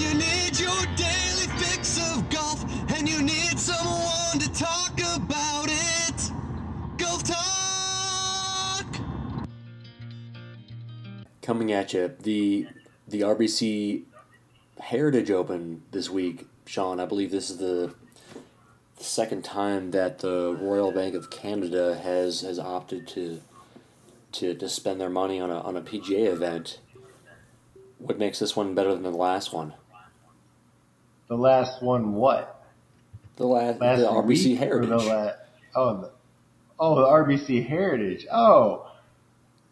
You need your daily fix of golf and you need someone to talk about it. Golf Talk! Coming at you, the the RBC Heritage Open this week, Sean. I believe this is the second time that the Royal Bank of Canada has has opted to to, to spend their money on a on a PGA event. What makes this one better than the last one? The last one, what? The last, Last the RBC Heritage. The la- oh, the, oh, the RBC Heritage. Oh,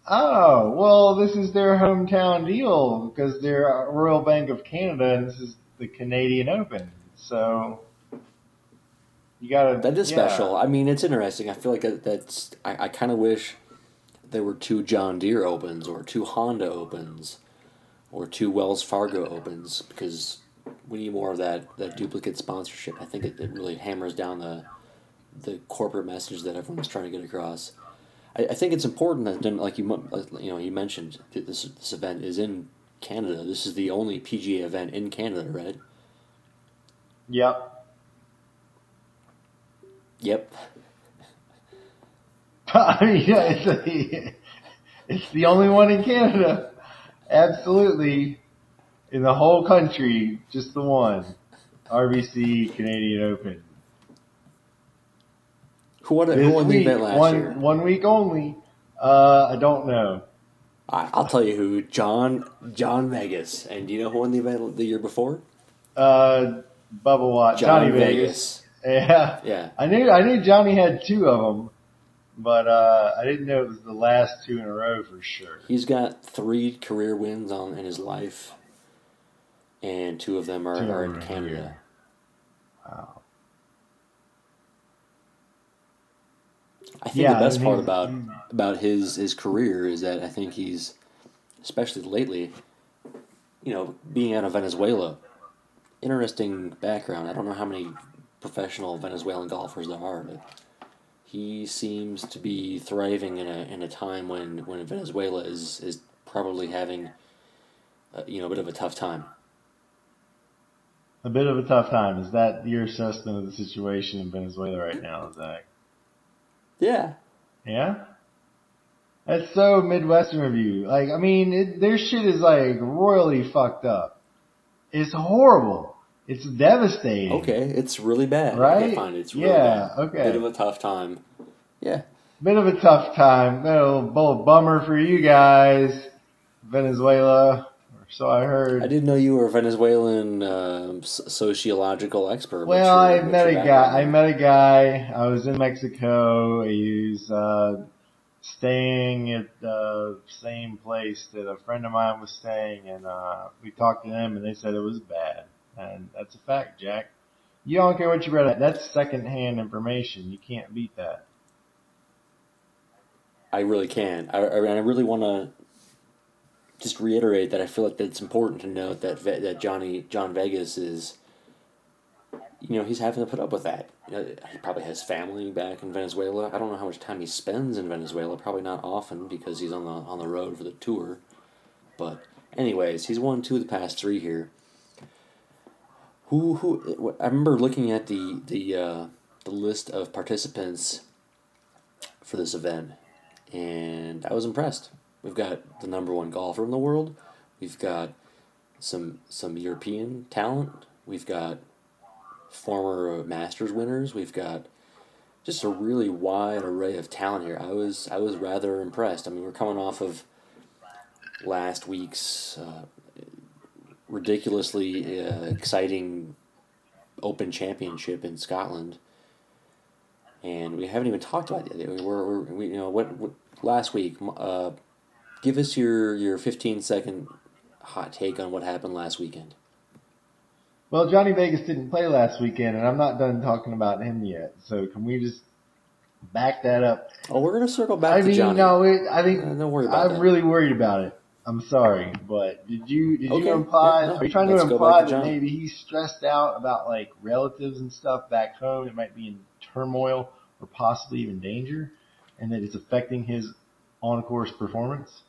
oh. Well, this is their hometown deal because they're Royal Bank of Canada, and this is the Canadian Open. So you gotta. That is yeah. special. I mean, it's interesting. I feel like that's. I, I kind of wish there were two John Deere Opens or two Honda Opens or two Wells Fargo Opens because we need more of that, that duplicate sponsorship. I think it, it really hammers down the the corporate message that everyone's trying to get across. I, I think it's important that, then, like you like, you know, you mentioned this this event is in Canada. This is the only PGA event in Canada, right? Yep. Yep. I mean, yeah, it's, a, it's the only one in Canada. Absolutely. In the whole country, just the one. RBC Canadian Open. Who won, who This won the event last one, year? one week only. Uh, I don't know. I, I'll tell you who John John Vegas, and do you know who won the event the year before? Uh, Bubba Watt, John Johnny Vegas. Vegas. Yeah, Yeah, I knew I knew Johnny had two of them, but uh, I didn't know it was the last two in a row for sure. he's got three career wins on in his life, and two of them are, are in Canada. here. Wow. I think Yeah, the best part about about his his career is that I think he's, especially lately, you know, being out of Venezuela, interesting background. I don't know how many professional Venezuelan golfers there are, but he seems to be thriving in a in a time when when Venezuela is is probably having, uh, you know, a bit of a tough time. A bit of a tough time. Is that your assessment of the situation in Venezuela right now, Zach? Yeah, Yeah? That's so Midwestern of you. Like, I mean, it, their shit is like royally fucked up. It's horrible. It's devastating. okay, it's really bad. Right? Okay, it's really Yeah, bad. okay. Bit of a tough time. Yeah. Bit of a tough time. A little, little bummer for you guys. Venezuela. So I heard. I didn't know you were a Venezuelan s- sociological expert. Well, I met a guy. I met a guy. I was in Mexico. He was uh, staying at the same place that a friend of mine was staying, and uh, we talked to them, and they said it was bad, and that's a fact, Jack. You don't care what you read. That's secondhand information. You can't beat that. I really can. I, I, I really want to just reiterate that I feel like that it's important to note that that Johnny John Vegas is, you know, he's having to put up with that. You know, he probably has family back in Venezuela. I don't know how much time he spends in Venezuela. Probably not often because he's on the on the road for the tour. But anyways, he's won two of the past three here. Who who? I remember looking at the the uh, the list of participants for this event, and I was impressed. We've got the number one golfer in the world. We've got some some European talent. We've got former Masters winners. We've got just a really wide array of talent here. I was I was rather impressed. I mean, we're coming off of last week's uh, ridiculously uh, exciting Open Championship in Scotland, and we haven't even talked about it. We're, we're we, you know what, what last week. Uh, give us your your fifteen second hot take on what happened last weekend. Well, Johnny Vegas didn't play last weekend, and I'm not done talking about him yet. So can we just back that up? Oh, we're gonna circle back I to mean, Johnny. no, it, I think Uh, don't worry about I'm that. really worried about it. I'm sorry, but did you did Okay, you imply? yeah, no, are you trying to imply to that maybe he's stressed out about like relatives and stuff back home that might be in turmoil or possibly even danger, and that it's affecting his on course performance?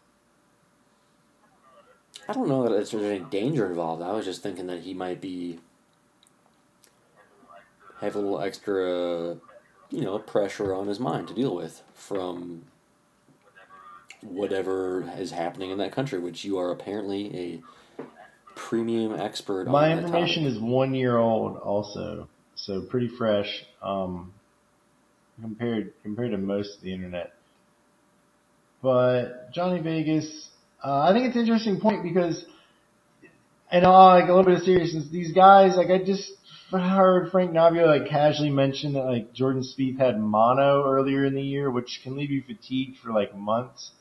I don't know that there's any danger involved. I was just thinking that he might be have a little extra, you know, pressure on his mind to deal with from whatever is happening in that country, which you are apparently a premium expert. My information topic. is one year old, also, so pretty fresh um, compared compared to most of the internet. But Johnny Vegas, uh, I think it's an interesting point because, and uh, like a little bit of seriousness, these guys, like I just heard Frank Nobilo like casually mention that like Jordan Spieth had mono earlier in the year, which can leave you fatigued for like months,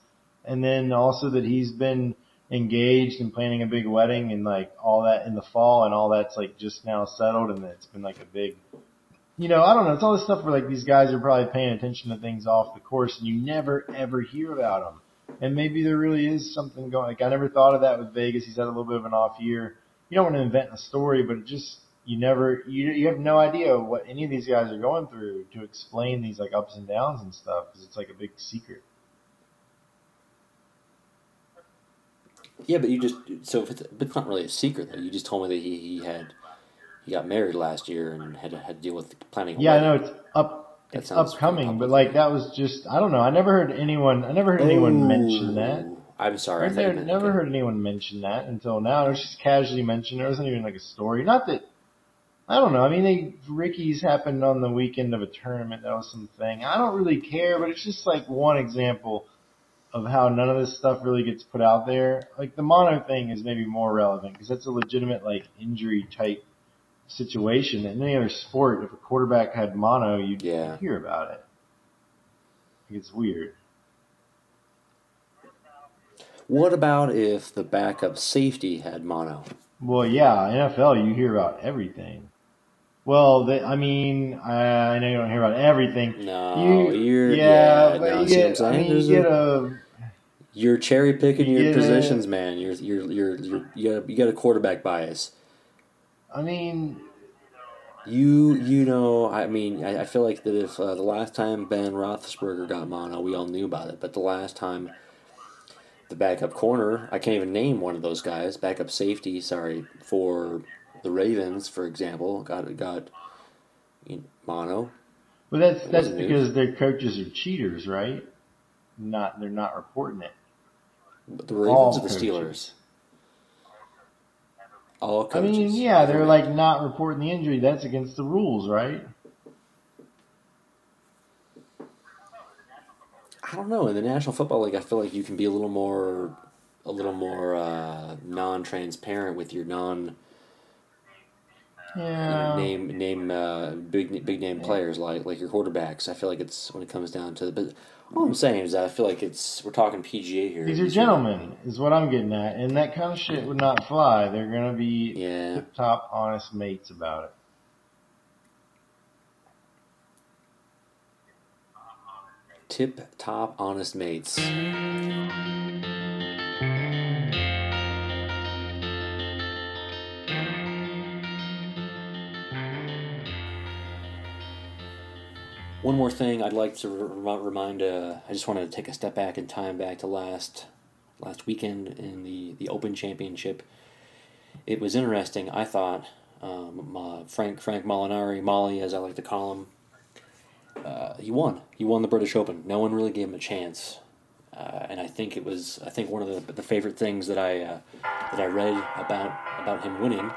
and then also that he's been engaged and planning a big wedding and like all that in the fall and all that's like just now settled and it's been like a big you know, I don't know, it's all this stuff where like these guys are probably paying attention to things off the course and you never ever hear about them. And maybe there really is something going, like I never thought of that with Vegas. He's had a little bit of an off year. You don't want to invent a story, but it just, you never, you, you have no idea what any of these guys are going through to explain these like ups and downs and stuff because it's like a big secret. Yeah, but you just so if it's, but it's not really a secret though. You just told me that he, he had he got married last year and had to, had to deal with the planning. Yeah, I know it's That it's upcoming, but like that was just, I don't know. I never heard anyone, I never heard anyone mention that. I'm sorry. I you never, heard anyone mention that until now. It was just casually mentioned. It wasn't even like a story. Not that I don't know. I mean, they, Ricky's happened on the weekend of a tournament. That was some thing. I don't really care, but it's just like one example of how none of this stuff really gets put out there. Like the mono thing is maybe more relevant because that's a legitimate like injury type situation. In any other sport, if a quarterback had mono, you'd Yeah. hear about it. It's weird. What about if the backup safety had mono? Well, yeah, NFL, you hear about everything. Well, they, I mean, I, I know you don't hear about everything. No, you, you're yeah, yeah. but no, you see what I'm get, I mean, There's you get a, You're cherry picking You your a- positions, man. You're you're you're, you're you got you got a quarterback bias. I mean, You you know I mean I, I feel like that if uh, the last time Ben Roethlisberger got mono, we all knew about it. But the last time the backup corner, I can't even name one of those guys. Backup safety, sorry for the Ravens, for example, got got you know, mono. but that's It that's news. because their coaches are cheaters, right? Not they're not reporting it. But the Ravens All or the coaches. Steelers? All I mean, yeah, they're like not reporting the injury. That's against the rules, right? I don't know. In the National Football League, I feel like you can be a little more, a little more uh, non-transparent with your non you know, Yeah. name name uh, big big name players like like your quarterbacks. I feel like it's when it comes down to. But all I'm saying is that I feel like it's we're talking PGA here. These are gentlemen, is what I'm getting at, and that kind of shit would not fly. They're gonna be Yeah. tip top honest mates about it. Tip top honest mates. One more thing I'd like to remind. Uh, I just wanted to take a step back in time, back to last last weekend in the the Open Championship. It was interesting. I thought um, uh, Frank Frank Molinari, Molly as I like to call him, uh, he won. He won the British Open. No one really gave him a chance, uh, and I think it was. I think one of the, the favorite things that I uh, that I read about about him winning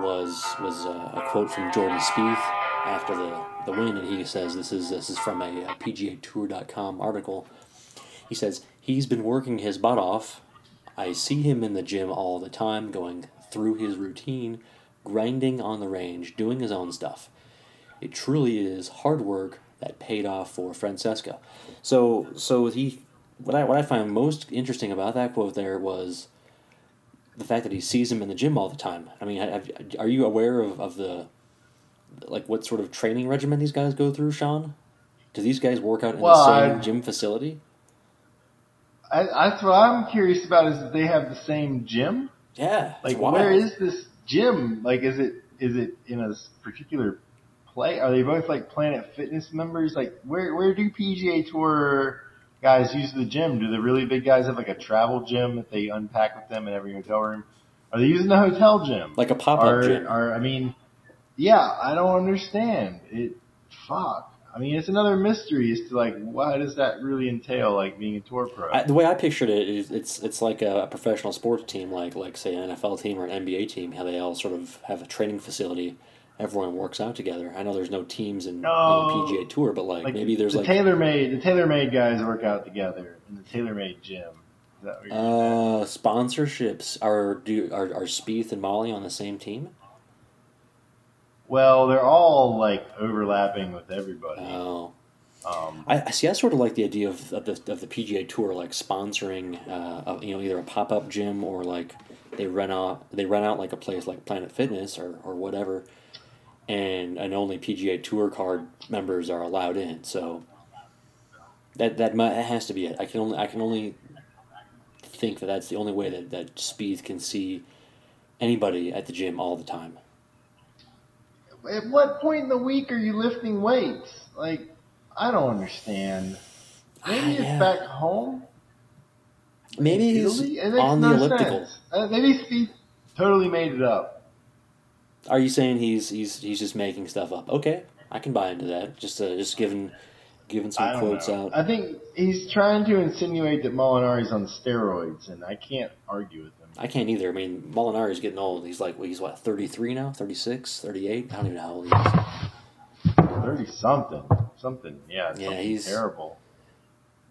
was was uh, a quote from Jordan Spieth after the, the win, and he says this is this is from a, uh PGATour.com article. He says he's been working his butt off. I see him in the gym all the time, going through his routine, grinding on the range, doing his own stuff. It truly is hard work that paid off for Francesca. So, so he, what I what I find most interesting about that quote there was the fact that he sees him in the gym all the time. I mean, have, are you aware of, of the like what sort of training regimen these guys go through, Sean? Do these guys work out in Well, the same I- gym facility? I, that's what I'm curious about is if they have the same gym. Yeah, Like, where is this gym? Like, is it is it in a particular play? Are they both like Planet Fitness members? Like, where where do PGA Tour guys use the gym? Do the really big guys have like a travel gym that they unpack with them in every hotel room? Are they using the hotel gym? Like a pop up gym. or I mean, yeah, I don't understand. It fuck. I mean, it's another mystery as to like what does that really entail, like being a tour pro. I, the way I pictured it is it's it's like a, professional sports team, like like say an NFL team or an NBA team, how they all sort of have a training facility. Everyone works out together. I know there's no teams in, No. in PGA Tour, but like, like maybe there's the like tailor made the TaylorMade guys work out together in the TaylorMade gym. Is that what you're uh, sponsorships. Are do are are Spieth and Molly on the same team? Well, they're all like overlapping with everybody. Oh, Um, I, see. I sort of like the idea of, of the of the PGA Tour like sponsoring, uh, you know, either a pop up gym or like they rent out they rent out like a place like Planet Fitness or, or whatever, and and only PGA Tour card members are allowed in. So that that might, that has to be it. I can only I can only think that that's the only way that that Spieth can see anybody at the gym all the time. At what point in the week are you lifting weights? Like, I don't understand. Maybe Ah, it's yeah. back home. Maybe he's on the no elliptical. Uh, maybe Spieth totally made it up. Are you saying he's he's he's just making stuff up? Okay, I can buy into that. Just uh, just giving giving some quotes know. out. I think he's trying to insinuate that Molinari's on steroids, and I can't argue with him. I can't either. I mean, Molinari's getting old. He's like he's what 33 now, 36, 38? I don't even know how old he is. Thirty something, something. Yeah, Yeah, something he's- terrible.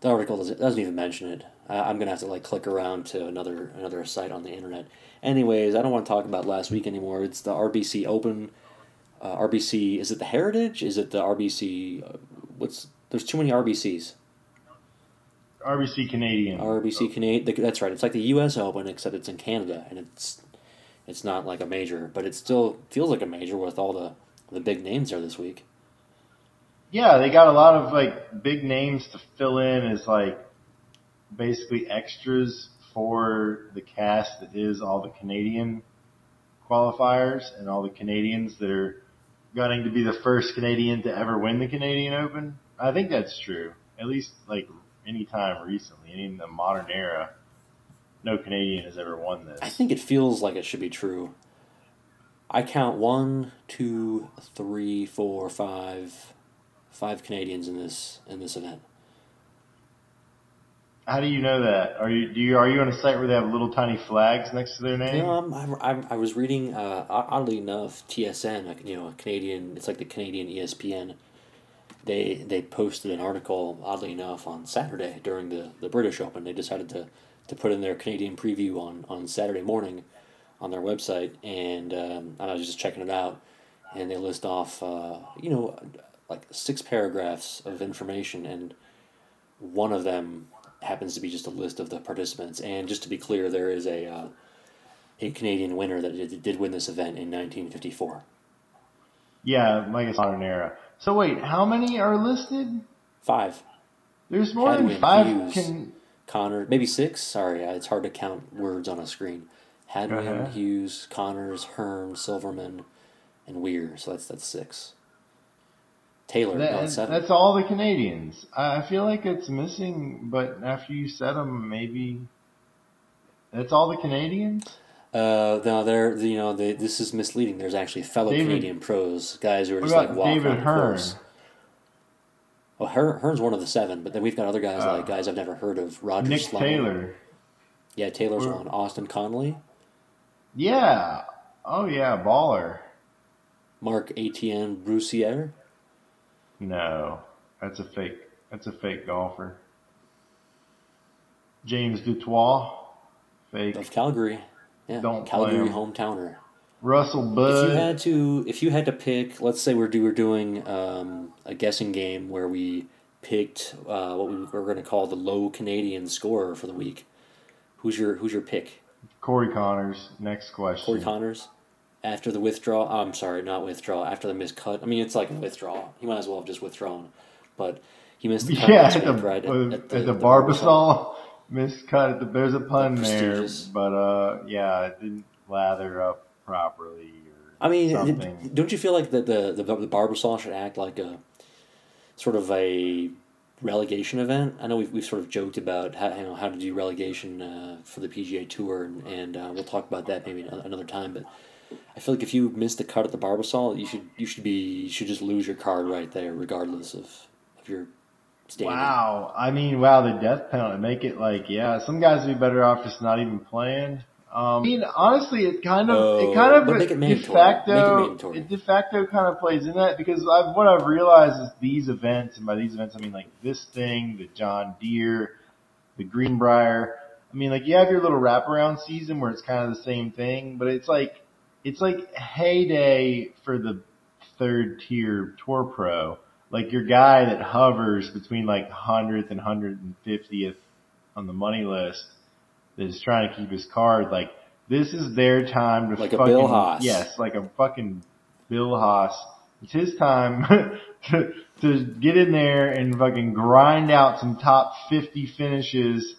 The article doesn't, doesn't even mention it. I, I'm gonna have to like click around to another another site on the internet. Anyways, I don't want to talk about last week anymore. It's the RBC Open. Uh, RBC is it the Heritage? Is it the RBC? Uh, what's there's too many RBCs. RBC Canadian. RBC Canadian. That's right. It's like the U.S. Open, except it's in Canada, and it's it's not like a major, but it still feels like a major with all the the big names there this week. Yeah, they got a lot of like big names to fill in as like basically extras for the cast that is all the Canadian qualifiers and all the Canadians that are gunning to be the first Canadian to ever win the Canadian Open. I think that's true. At least like any time recently, in the modern era, no Canadian has ever won this. I think it feels like it should be true. I count one, two, three, four, five, five Canadians in this in this event. How do you know that? Are you do you are you on a site where they have little tiny flags next to their name? I'm, I'm, I'm, I was reading, uh, oddly enough, TSN, you know, a Canadian, it's like the Canadian ESPN. They they posted an article, oddly enough, on Saturday during the, the British Open. They decided to, to put in their Canadian preview on, on Saturday morning on their website, and um, I was just checking it out, and they list off, uh, you know, like six paragraphs of information, and one of them happens to be just a list of the participants. And just to be clear, there is a uh, a Canadian winner that did, did win this event in 1954. Yeah, like it's modern era. So wait, how many are listed? Five. There's more than five. Hughes. Can Connor, maybe six. Sorry, uh, it's hard to count words on a screen. Hadwin, Uh-huh. Hughes, Conners, Hearn, Silverman, and Weir. So that's that's six. Taylor, that, that's all the Canadians. I I feel like it's missing, but after you said them, maybe that's all the Canadians. Uh, no, they're you know they, this is misleading. There's actually fellow David- Canadian pros, guys who are just like walking David Hearn? course. Well, Hearn, Hearn's one of the seven, but then we've got other guys Oh. like guys I've never heard of. Roger Nick Sloan. Taylor. Yeah, Taylor's Or- one. Austin Connelly, Yeah. Oh yeah, baller. Mark Etienne Broussier. No, that's a fake. That's a fake golfer. James du Toit, fake. of Calgary. Yeah, Don't Calgary hometowner. Russell Bud. If you had to, if you had to pick, let's say we're do we're doing um, a guessing game where we picked uh, what we were going to call the low Canadian scorer for the week. Who's your Who's your pick? Corey Conners. Next question. Corey Conners. After the withdrawal, oh, I'm sorry, not withdrawal. After the missed cut, I mean it's like a withdrawal. He might as well have just withdrawn, but he missed the cut Yeah, at the, right? uh, at the, Barbasol miscut. At the, there's a pun there, but uh, yeah, it didn't lather up properly. Or I mean, something. don't you feel like the the the, the Barbasol should act like a sort of a relegation event. I know we've, we've sort of joked about how you know how to do relegation uh, for the PGA Tour, and, and uh, we'll talk about that maybe another time. But I feel like if you miss the cut at the Barbasol, you should you should be you should just lose your card right there, regardless of of your standing. Wow. I mean, wow, the death penalty make it like yeah. Some guys would be better off just not even playing. Um, I mean, honestly, it kind of Oh, it kind of but make it de mandatory. Make it facto it de facto kind of plays in that because I've, what I've realized is these events, and by these events I mean like this thing, the John Deere, the Greenbrier. I mean, like you have your little wraparound season where it's kind of the same thing, but it's like it's like heyday for the third tier tour pro. Like your guy that hovers between like hundredth and hundred and fiftieth on the money list that is trying to keep his card. Like this is their time to Like a Bill Haas. Yes, like a fucking Bill Haas. It's his time to to get in there and fucking grind out some top fifty finishes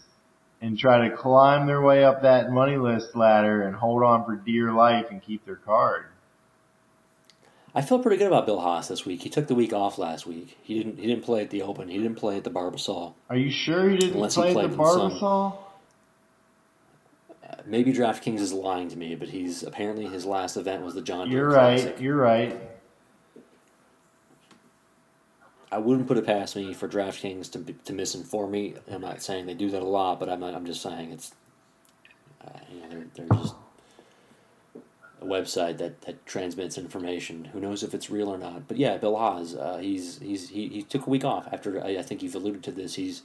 and try to climb their way up that money list ladder and hold on for dear life and keep their card. I feel pretty good about Bill Haas this week. He took the week off last week. He didn't he didn't play at the Open. He didn't play at the Barbasol. Are you sure he didn't Unless play played at the. Barbasol? Uh, Maybe DraftKings is lying to me, but he's apparently his last event was the John You're right. Classic. You're right. I wouldn't put it past me for DraftKings to to misinform me. I'm not saying they do that a lot, but I'm not, I'm just saying it's uh, you know they're they're just a website that, that transmits information. Who knows if it's real or not? But yeah, Bill Haas, uh, he's he's he, he took a week off after I, I think you've alluded to this. He's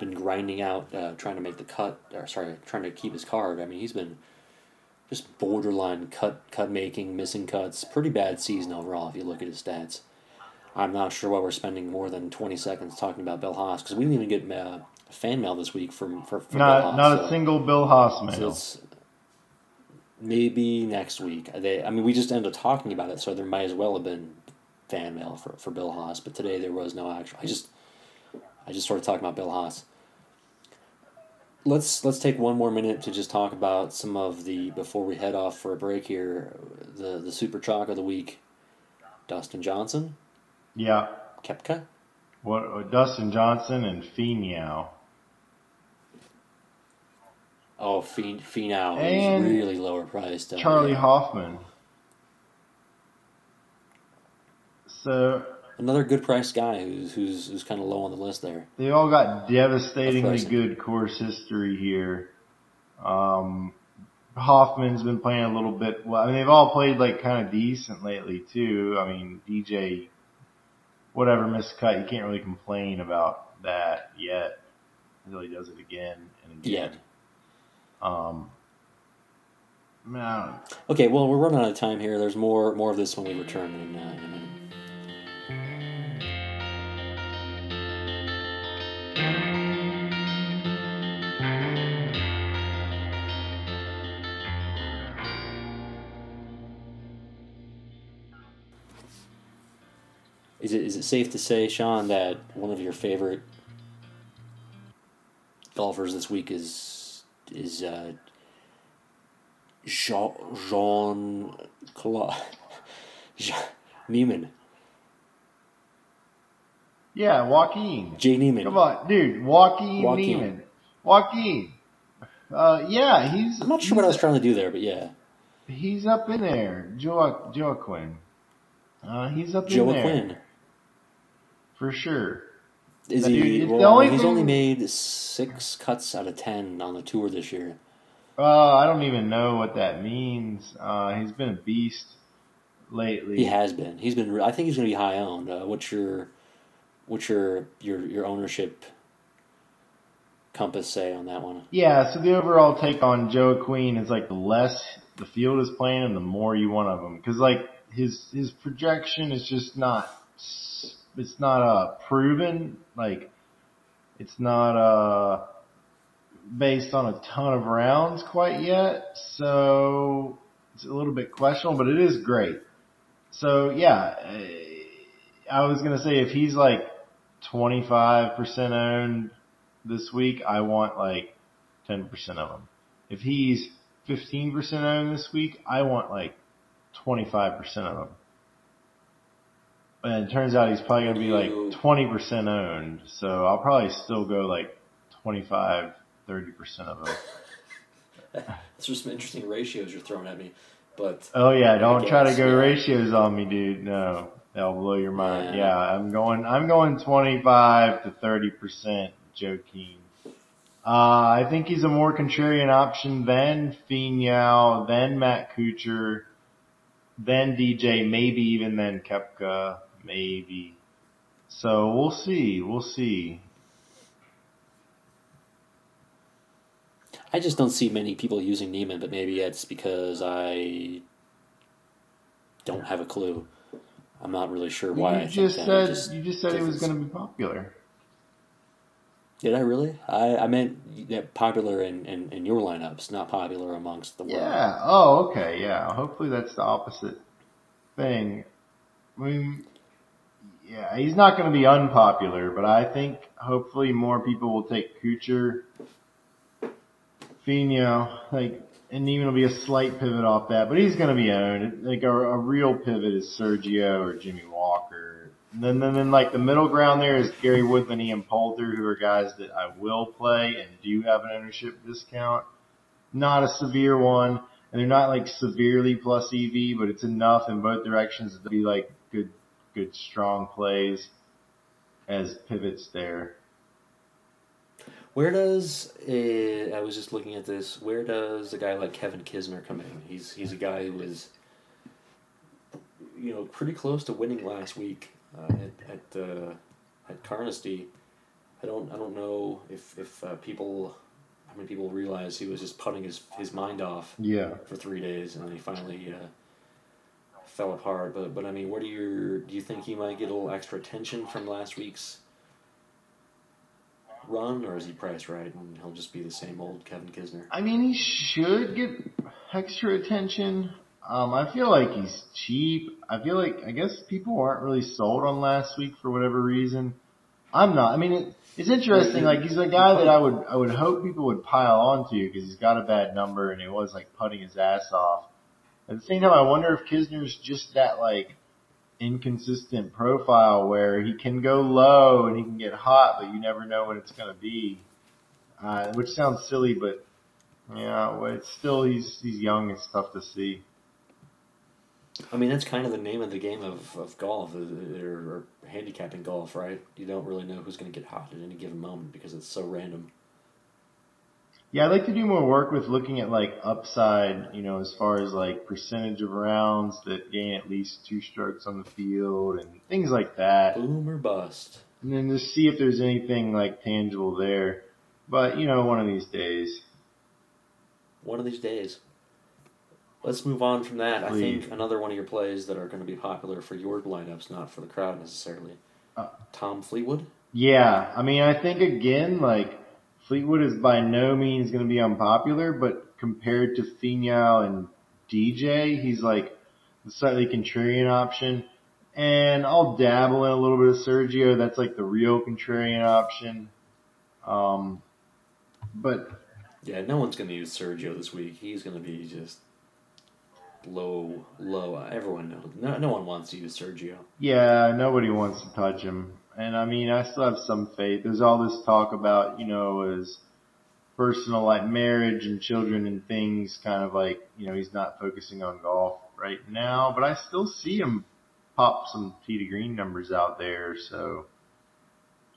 been grinding out, uh, trying to make the cut. Or sorry, trying to keep his card. I mean, he's been just borderline cut cut making, missing cuts. Pretty bad season overall if you look at his stats. I'm not sure why we're spending more than 20 seconds talking about Bill Haas because we didn't even get uh, fan mail this week from for, for Bill Not Haas. not so- a single Bill Haas so mail. it's maybe next week. They, I mean, we just ended up talking about it, so there might as well have been fan mail for, for Bill Haas. But today there was no actual. I just I just started talking about Bill Haas. Let's let's take one more minute to just talk about some of the before we head off for a break here. The the super chalk of the week. Dustin Johnson, Yeah. Koepka. What uh, Dustin Johnson and Finau. Oh, Fin- Finau And really lower priced. Charlie yeah. Hoffman. So Another good priced guy who's who's who's kind of low on the list there. they all got devastatingly good course history here. Um, Hoffman's been playing a little bit. Well, I mean, they've all played like kind of decent lately too. I mean, DJ, whatever missed cut, you can't really complain about that yet until he does it again and again. Um, Okay, well we're running out of time here. There's more more of this when we return in, uh, in a minute. Is it is it safe to say, Sean, that one of your favorite golfers this week is is uh, Jean Jean Claude Niemann yeah, Joaquin. Jay Niemann. Come on, dude, Joaquin, Joaquin. Niemann. Joaquin. Uh, yeah, he's. I'm not sure what I was trying to do there, but yeah, He's up in there, jo- Joaquin. Uh, he's up in there Joaquin. for sure. Is he? dude, it's the well, only he's thing- only made six cuts out of ten on the tour this year. Uh, I don't even know what that means. Uh, he's been a beast lately. He has been. He's been. I think he's going to be high owned. Uh, what's your, what's your your your ownership compass say on that one? Yeah, so the overall take on Joe Queen is like the less the field is playing and the more you want of him. Cause like his, his projection is just not, it's not, uh, proven. Like, it's not, uh, based on a ton of rounds quite yet. So it's a little bit questionable, but it is great. So yeah, I was to say if he's like 25% owned this week, I want like 10% of them. If he's 15% owned this week, I want like 25% of them. But it turns out he's probably going to be like 20% owned. So I'll probably still go like 25, 30% of him. Those are some interesting ratios you're throwing at me, but Oh yeah, don't try to go yeah. ratios on me, dude. No, that'll blow your mind. Yeah. Yeah, I'm going. I'm going 25 to 30 percent. Joe Keen. Uh, I think he's a more contrarian option than Finau, than Matt Kuchar, than DJ, maybe even than Koepka, maybe. So we'll see. We'll see. I just don't see many people using Niemann. But maybe it's because I don't have a clue. I'm not really sure why. I you think just said I just- you just said it was going to be popular. Did I really? I, I meant that popular in, in, in your lineups, not popular amongst the world. Yeah. Oh, okay. Yeah. Hopefully that's the opposite thing. I mean, yeah, he's not going to be unpopular, but I think hopefully more people will take Kuchar, Finau, like, and even will be a slight pivot off that, but he's going to be owned. Like a, a real pivot is Sergio or Jimmy Walker. And then, then, then like the middle ground there is Gary Woodland, Ian Poulter, who are guys that I will play and do have an ownership discount. Not a severe one, and they're not like severely plus EV, but it's enough in both directions to be like good, good strong plays as pivots there. Where does uh, I was just looking at this? Where does a guy like Kevin Kisner come in? He's he's a guy who was, you know, pretty close to winning last week uh, at at uh, at Carnoustie. I don't I don't know if if uh, people how many people realize he was just putting his his mind off Yeah. for three days and then he finally uh, fell apart. But but I mean, what do you do? You think he might get a little extra attention from last week's run, or is he priced right and he'll just be the same old Kevin Kisner? I mean, he should get extra attention. Um, I feel like he's cheap. I feel like I guess people aren't really sold on last week for whatever reason. I'm not. I mean, it, it's interesting. Like he's a guy that I would I would hope people would pile onto because he's got a bad number and it was like putting his ass off. At the same time, I wonder if Kisner's just that like inconsistent profile where he can go low and he can get hot, but you never know when it's going to be. Uh, which sounds silly, but yeah, it's still he's he's young. It's tough to see. I mean, that's kind of the name of the game of, of golf, or handicapping golf, right? You don't really know who's going to get hot at any given moment because it's so random. Yeah, I'd like to do more work with looking at like upside, you know, as far as like percentage of rounds that gain at least two strokes on the field and things like that. Boom or bust. And then just see if there's anything like tangible there. But, you know, one of these days. One of these days. Let's move on from that. I think another one of your plays that are going to be popular for your lineups, not for the crowd necessarily. Uh. Tom Fleetwood. Yeah, I mean, I think again, like Fleetwood is by no means going to be unpopular, but compared to Finau and DJ, he's like the slightly contrarian option. And I'll dabble in a little bit of Sergio. That's like the real contrarian option. Um, but Yeah, no one's going to use Sergio this week. He's going to be just low, low. Everyone knows. No, no one wants to use Sergio. Yeah, nobody wants to touch him. And I mean, I still have some faith. There's all this talk about, you know, his personal like marriage and children and things kind of like, you know, he's not focusing on golf right now, but I still see him pop some tee to green numbers out there. So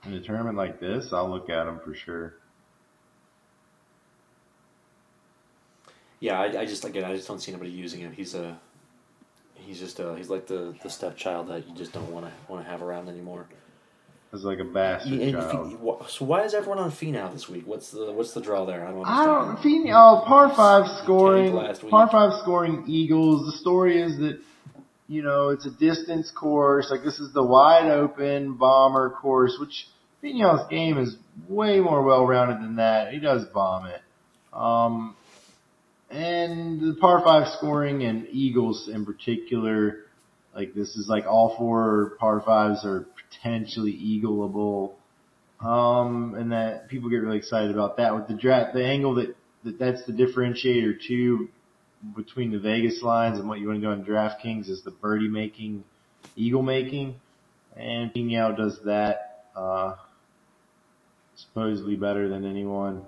in a tournament like this, I'll look at him for sure. Yeah, I, I just again, I just don't see anybody using him. He's a, he's just a, he's like the the stepchild that you just don't want to want to have around anymore. As like a bastard And child. you- so why is everyone on Finau this week? What's the what's the draw there? I don't I don't. Feeney, oh, par five scoring. last week. Par five scoring Eagles. The story is that you know it's a distance course. Like this is the wide open bomber course, which Finau's game is way more well rounded than that. He does bomb it. Um, and the par five scoring and Eagles in particular, like this is like all four par fives are potentially eagleable. Um, and that people get really excited about that with the draft, the angle that, that that's the differentiator too between the Vegas lines and what you want to do on DraftKings is the birdie making, eagle making. and Finau does that uh, supposedly better than anyone.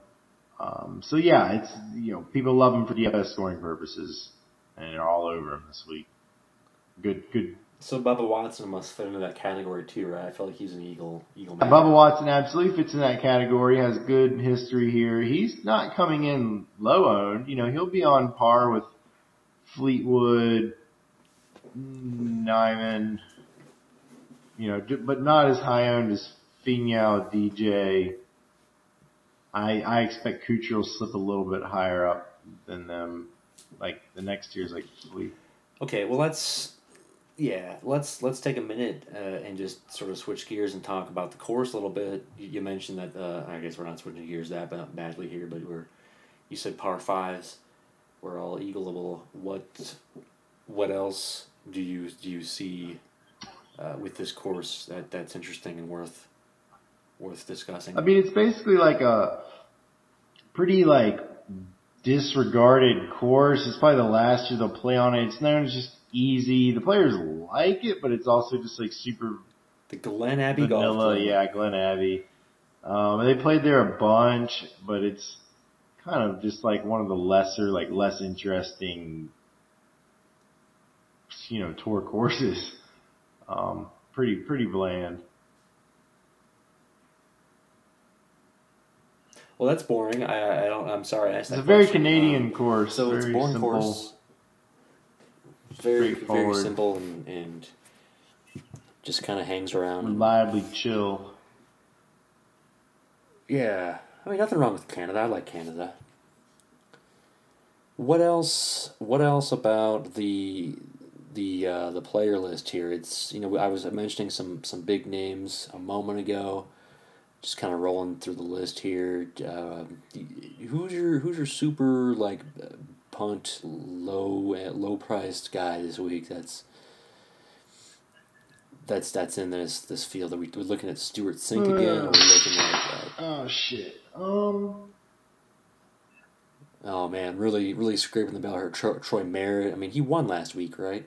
Um, so yeah, it's you know people love him for DFS scoring purposes, and they're all over him this week. Good, good. So Bubba Watson must fit into that category too, right? I feel like he's an Eagle. Eagle. Man. Bubba Watson absolutely fits in that category. Has good history here. He's not coming in low owned. You know, he'll be on par with Fleetwood, Niemann. You know, but not as high owned as Finau, DJ. I I expect Kuchar will slip a little bit higher up than them. Like the next year's like Fleet. Okay, well let's yeah let's let's take a minute uh, and just sort of switch gears and talk about the course a little bit. You, you mentioned that uh, I guess we're not switching gears that badly here, but we're you said par fives. We're all eagleable. What what else do you do you see uh, with this course that that's interesting and worth worth discussing? I mean, it's basically like a pretty like disregarded course. It's probably the last year they'll play on it. It's known as just easy. The players like it, but it's also just like super the Glen Abbey Golf vanilla. Club. Yeah, Glen Abbey. Um, they played there a bunch, but it's kind of just like one of the lesser, like less interesting, you know, tour courses. Um, pretty pretty bland. Well, that's boring. I, I don't. I'm sorry. I asked It's a very. Canadian Um, course. So it's very a boring simple. course. Very very simple and, and just kind of hangs around. reliably chill. Yeah, I mean nothing wrong with Canada. I like Canada. What else? What else about the the uh, the player list here? It's you know I was mentioning some some big names a moment ago. Just kind of rolling through the list here. Uh, who's your who's your super like punt low low priced guy this week? That's that's that's in this this field. Are we we're looking at Stewart Cink again? Or are we looking at uh, Oh shit. Um. Oh man, really, really scraping the bell here. Troy, Troy Merritt. I mean, he won last week, right?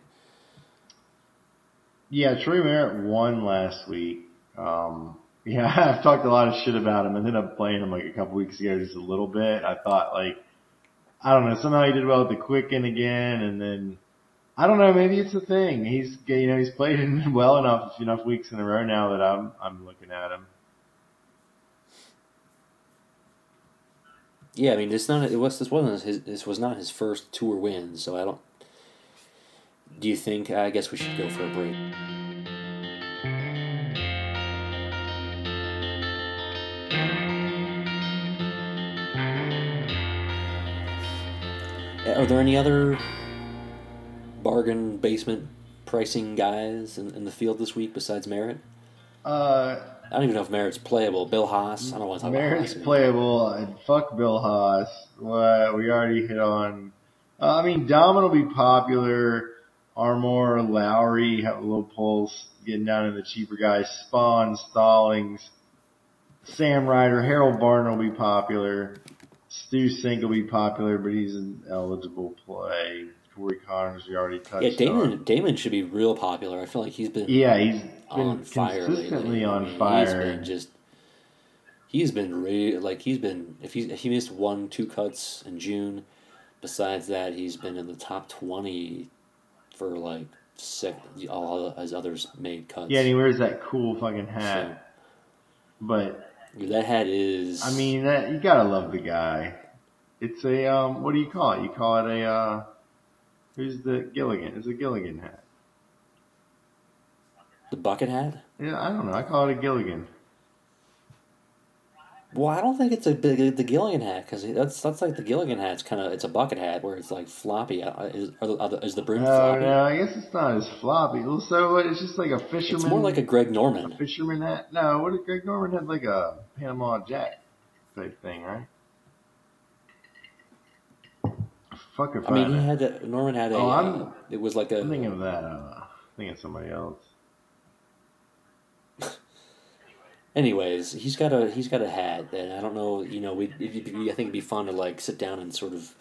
Yeah, Troy Merritt won last week. Um. Yeah, I've talked a lot of shit about him. I ended up playing him like a couple weeks ago, just a little bit. I thought like, I don't know, somehow he did well at the Quicken again, and then I don't know, maybe it's a thing. He's you know he's played in well enough enough weeks in a row now that I'm I'm looking at him. Yeah, I mean, it's not. It was. This wasn't his. This was not his first tour win. So I don't. Do you think? I guess we should go for a break. Are there any other bargain basement pricing guys in, in the field this week besides Merritt? Uh, I don't even know if Merritt's playable. Bill Haas. I don't want to talk Merritt's about Haas. playable, and fuck Bill Haas. What we already hit on. Uh, I mean, Dahmen will be popular. Armour, Lowry have a low pulse, getting down to the cheaper guys. Spaun, Stallings, Sam Ryder, Harold Barton will be popular. Stu Cink will be popular, but he's an eligible play. Corey Conners, we already touched Yeah, Dahmen. on. Dahmen should be real popular. I feel like he's been Yeah, he's been on fire consistently lately. On fire. He's been just. He's been re- like he's been if he he missed one two cuts in June, besides that he's been in the top twenty, for like six all his others made cuts. yeah, and he wears that cool fucking hat. But that hat is. I mean, that you gotta love the guy. It's a um, what do you call it? You call it a uh, who's the Gilligan? It's a Gilligan hat. the bucket hat. Yeah, I don't know. I call it a Gilligan. Well, I don't think it's a big the Gilligan hat because that's that's like the Gilligan hat's kind of it's a bucket hat where it's like floppy. Uh, Is are the, are the, is the brim Oh floppy? no, I guess it's not as floppy. So? It's just like a fisherman. It's more like a Greg Norman. A fisherman hat. No, what did Greg Norman had like a Panama Jack type thing, right? Fuck if I mean, know. he had a, Norman had a. Oh, I'm- uh, it was like a. I'm thinking of that. Uh, I'm thinking of somebody else. Anyways, he's got a he's got a hat, and I don't know. You know, we I think it'd be fun to like sit down and sort of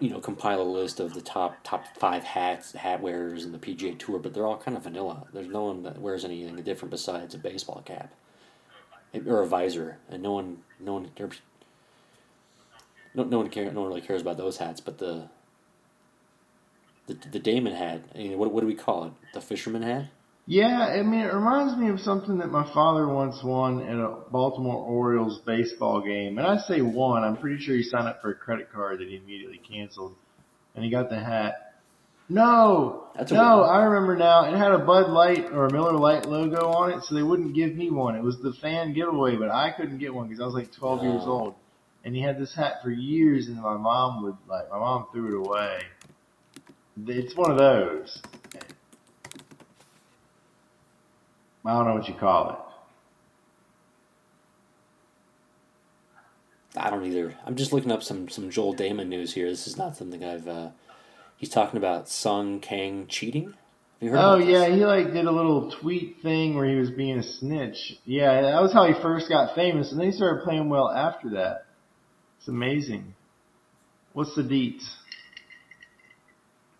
you know, compile a list of the top top five hats hat wearers in the PGA Tour, but they're all kind of vanilla. There's no one that wears anything different besides a baseball cap or a visor, and no one no one no, no one care no one really cares about those hats, but the the the Dahmen hat. I mean, what what do we call it? The fisherman hat. Yeah, I mean, it reminds me of something that my father once won at a Baltimore Orioles baseball game. And I say won, I'm pretty sure he signed up for a credit card that he immediately canceled. And he got the hat. No, That's no. I remember now. It had a Bud Light or a Miller Lite logo on it, so they wouldn't give me one. It was the fan giveaway, but I couldn't get one because I was like 12 years old. And he had this hat for years, and my mom would like, my mom threw it away. It's one of those. I don't know what you call it. I don't either. I'm just looking up some some Joel Dahmen news here. This is not something I've. Uh, he's talking about Sung Kang cheating. Have you heard? Oh yeah, he like did a little tweet thing where he was being a snitch. Yeah, that was how he first got famous, and then he started playing well after that. It's amazing. What's the deets?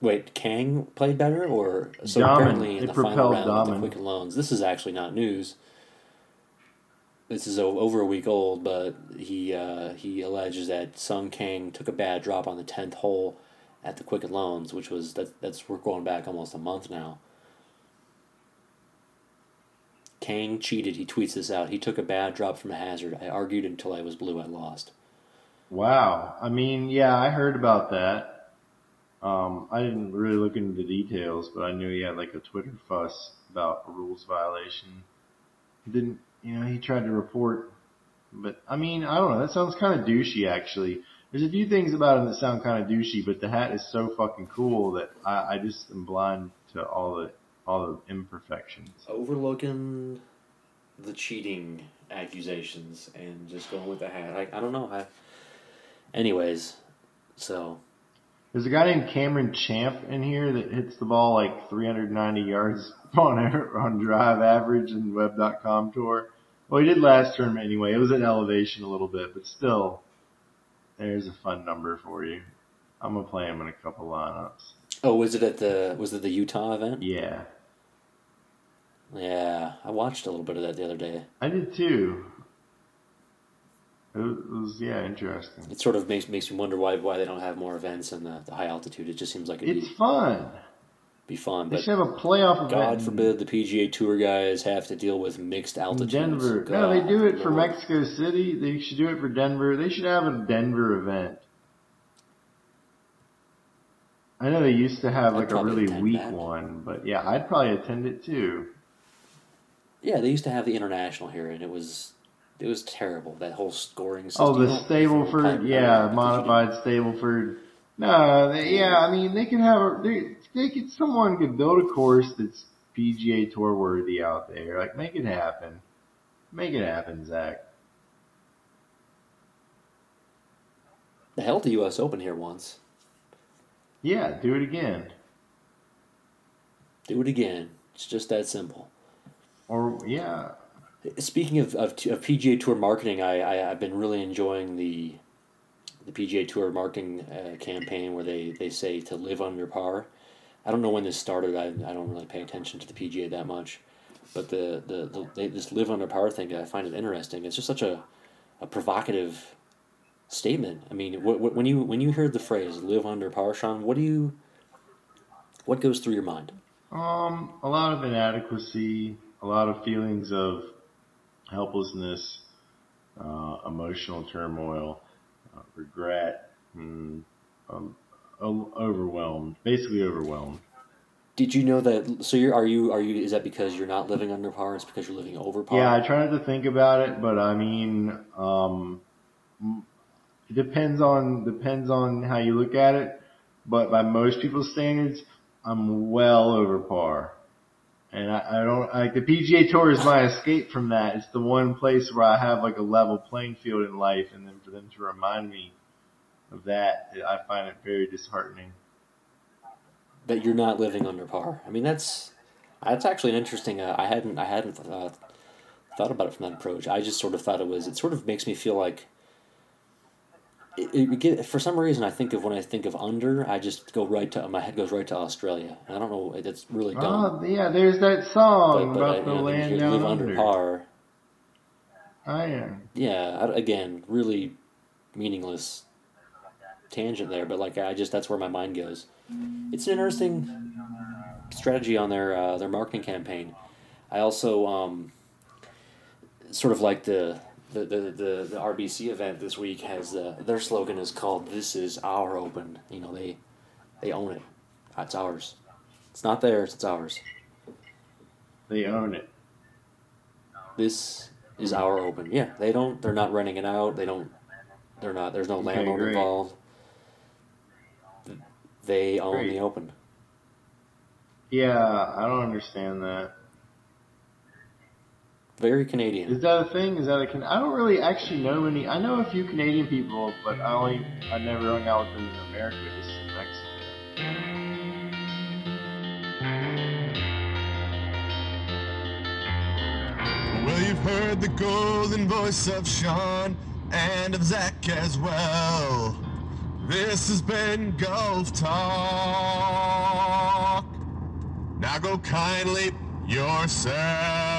Wait, Kang played better, or so Dahmen. apparently in the final round of the Dahmen. Quicken Loans. This is actually not news. This is over a week old, but he uh, he alleges that Sung Kang took a bad drop on the tenth hole at the Quicken Loans, which was that that's we're going back almost a month now. Kang cheated. He tweets this out. He took a bad drop from a hazard. I argued until I was blue. I lost. Wow. I mean, yeah, I heard about that. Um, I didn't really look into the details, but I knew he had like a Twitter fuss about a rules violation. He didn't, you know, he tried to report, but I mean, I don't know. That sounds kind of douchey, actually. There's a few things about him that sound kind of douchey, but the hat is so fucking cool that I, I just am blind to all the all the imperfections. overlooking the cheating accusations and just going with the hat. I, I don't know. I, anyways, so There's a guy named Cameron Champ in here that hits the ball like 390 yards on on drive average in Web.com tour. Well, he did last term anyway. It was at elevation a little bit, but still, there's a fun number for you. I'm gonna play him in a couple lineups. oh, was it at the was it the Utah event? Yeah, Yeah, I watched a little bit of that the other day. I did too. It was, yeah, interesting. It sort of makes makes me wonder why why they don't have more events in the, the high altitude. It just seems like It's be, fun. be fun, They but should have a playoff event. God forbid the PGA Tour guys have to deal with mixed altitudes. Denver. No, they do it for Lord. Mexico City. They should do it for Denver. They should have a Denver event. I know they used to have like a really weak that. one, but yeah, I'd probably attend it too. Yeah, they used to have the international here, and it was it was terrible. That whole scoring system. Oh, the don't- if you were Stableford, yeah, modified Stableford. No, they, yeah, I mean they can have a they, they could someone could build a course that's PGA Tour worthy out there. Like make it happen, make it happen, Zach. They held the U.S. Open here once. Yeah, do it again. Do it again. It's just that simple. Or yeah, Speaking of, of, of PGA Tour marketing, I, I I've been really enjoying the the PGA Tour marketing uh, campaign where they, they say to live under par. I don't know when this started. I, I don't really pay attention to the PGA that much, but the the, the they, this live under par thing I find it interesting. It's just such a a provocative statement. I mean, wh- wh- when you when you hear the phrase "live under par," Sean, what do you what goes through your mind? Um, a lot of inadequacy, a lot of feelings of helplessness, uh, emotional turmoil, uh, regret, mm, um, overwhelmed, basically overwhelmed. Did you know that? So you're are you are you? Is that because you're not living under par? It's because you're living over par. Yeah, I try not to think about it, but I mean, um, it depends on depends on how you look at it. But by most people's standards, I'm well over par, and I, I don't like the PGA Tour is my escape from that. It's the one place where I have like a level playing field in life, and then for them to remind me of that, I find it very disheartening. that you're not living under par. I mean, that's that's actually an interesting. Uh, I hadn't I hadn't uh, thought about it from that approach. I just sort of thought it was. It sort of makes me feel like it, it get, for some reason I think of when I think of under, I just go right to my head goes right to Australia. I don't know. That's really dumb. Oh, yeah, there's that song but but I, about you the know, land down live under. under par. Oh, yeah. Yeah, I, again, really meaningless tangent there, but like I just that's where my mind goes. It's an interesting strategy on their uh, their marketing campaign. I also um, sort of like the the, the, the, the RBC event this week has uh, their slogan is called "This is our Open." You know they they own it. It's ours. It's not theirs. It's ours. They own it. This is our Open. Yeah, they don't. They're not renting it out. They don't. They're not. There's no Okay, landlord great. involved. They own Great. the Open. Yeah, I don't understand that. Very Canadian. Is that a thing? Is that a can? I don't really actually know any. I know a few Canadian people, but I only I never hung out with them in America, just in Mexico. Well, you've heard the golden voice of Sean and of Zach as well. This has been Golf Talk. Now go kindly yourself.